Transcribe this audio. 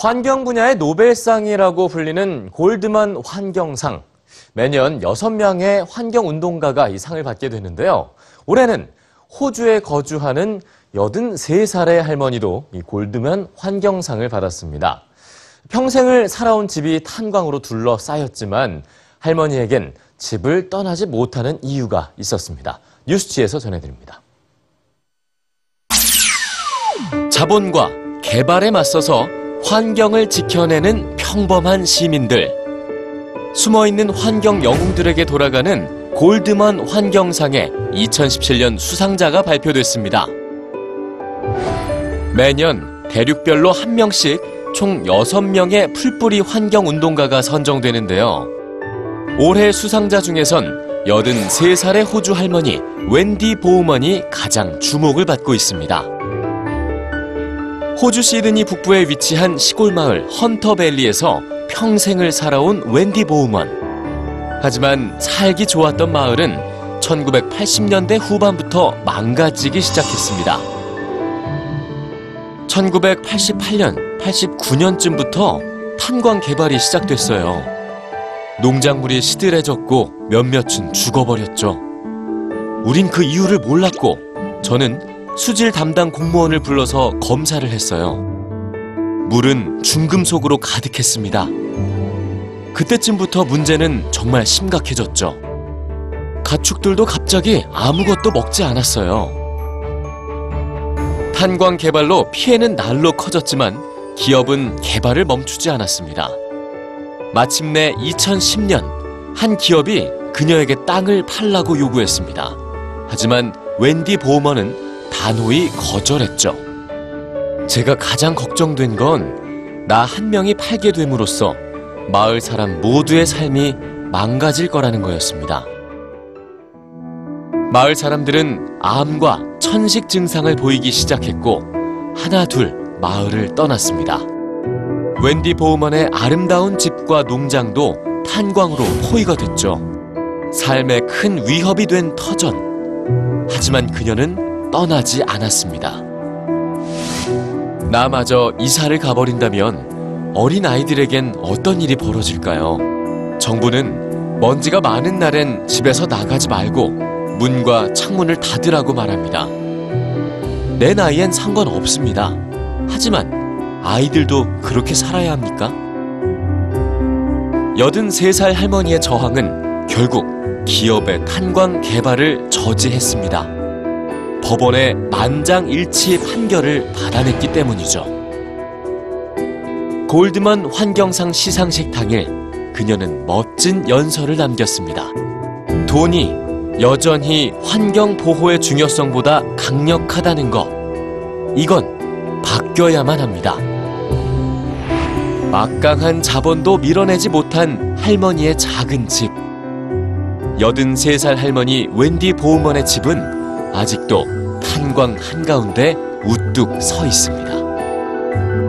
환경 분야의 노벨상이라고 불리는 골드만 환경상. 매년 6명의 환경운동가가 이 상을 받게 되는데요. 올해는 호주에 거주하는 83살의 할머니도 이 골드만 환경상을 받았습니다. 평생을 살아온 집이 탄광으로 둘러싸였지만 할머니에겐 집을 떠나지 못하는 이유가 있었습니다. 뉴스지에서 전해드립니다. 자본과 개발에 맞서서 환경을 지켜내는 평범한 시민들. 숨어있는 환경 영웅들에게 돌아가는 골드먼 환경상의 2017년 수상자가 발표됐습니다. 매년 대륙별로 한 명씩 총 6명의 풀뿌리 환경운동가가 선정되는데요. 올해 수상자 중에선 83살의 호주 할머니 웬디 보우먼이 가장 주목을 받고 있습니다. 호주 시드니 북부에 위치한 시골 마을 헌터밸리에서 평생을 살아온 웬디 보우먼. 하지만 살기 좋았던 마을은 1980년대 후반부터 망가지기 시작했습니다. 1988년, 89년쯤부터 탄광 개발이 시작됐어요. 농작물이 시들해졌고 몇몇은 죽어버렸죠. 우린 그 이유를 몰랐고 저는 수질 담당 공무원을 불러서 검사를 했어요. 물은 중금속으로 가득했습니다. 그때쯤부터 문제는 정말 심각해졌죠. 가축들도 갑자기 아무것도 먹지 않았어요. 탄광 개발로 피해는 날로 커졌지만 기업은 개발을 멈추지 않았습니다. 마침내 2010년 한 기업이 그녀에게 땅을 팔라고 요구했습니다. 하지만 웬디 보우먼은 단호히 거절했죠. 제가 가장 걱정된 건 나 한 명이 팔게 됨으로써 마을 사람 모두의 삶이 망가질 거라는 거였습니다. 마을 사람들은 암과 천식 증상을 보이기 시작했고 하나 둘 마을을 떠났습니다. 웬디 보우먼의 아름다운 집과 농장도 탄광으로 포위가 됐죠. 삶에 큰 위협이 된 터전. 하지만 그녀는 떠나지 않았습니다. 나마저 이사를 가버린다면 어린 아이들에겐 어떤 일이 벌어질까요? 정부는 먼지가 많은 날엔 집에서 나가지 말고 문과 창문을 닫으라고 말합니다. 내 나이엔 상관없습니다. 하지만 아이들도 그렇게 살아야 합니까? 83살 할머니의 저항은 결국 기업의 탄광 개발을 저지했습니다. 법원의 만장일치 판결을 받아냈기 때문이죠. 골드먼 환경상 시상식 당일 그녀는 멋진 연설을 남겼습니다. 돈이 여전히 환경 보호의 중요성보다 강력하다는 것. 이건 바뀌어야만 합니다. 막강한 자본도 밀어내지 못한 할머니의 작은 집. 83살 할머니 웬디 보우먼의 집은 아직도 탄광 한가운데 우뚝 서 있습니다.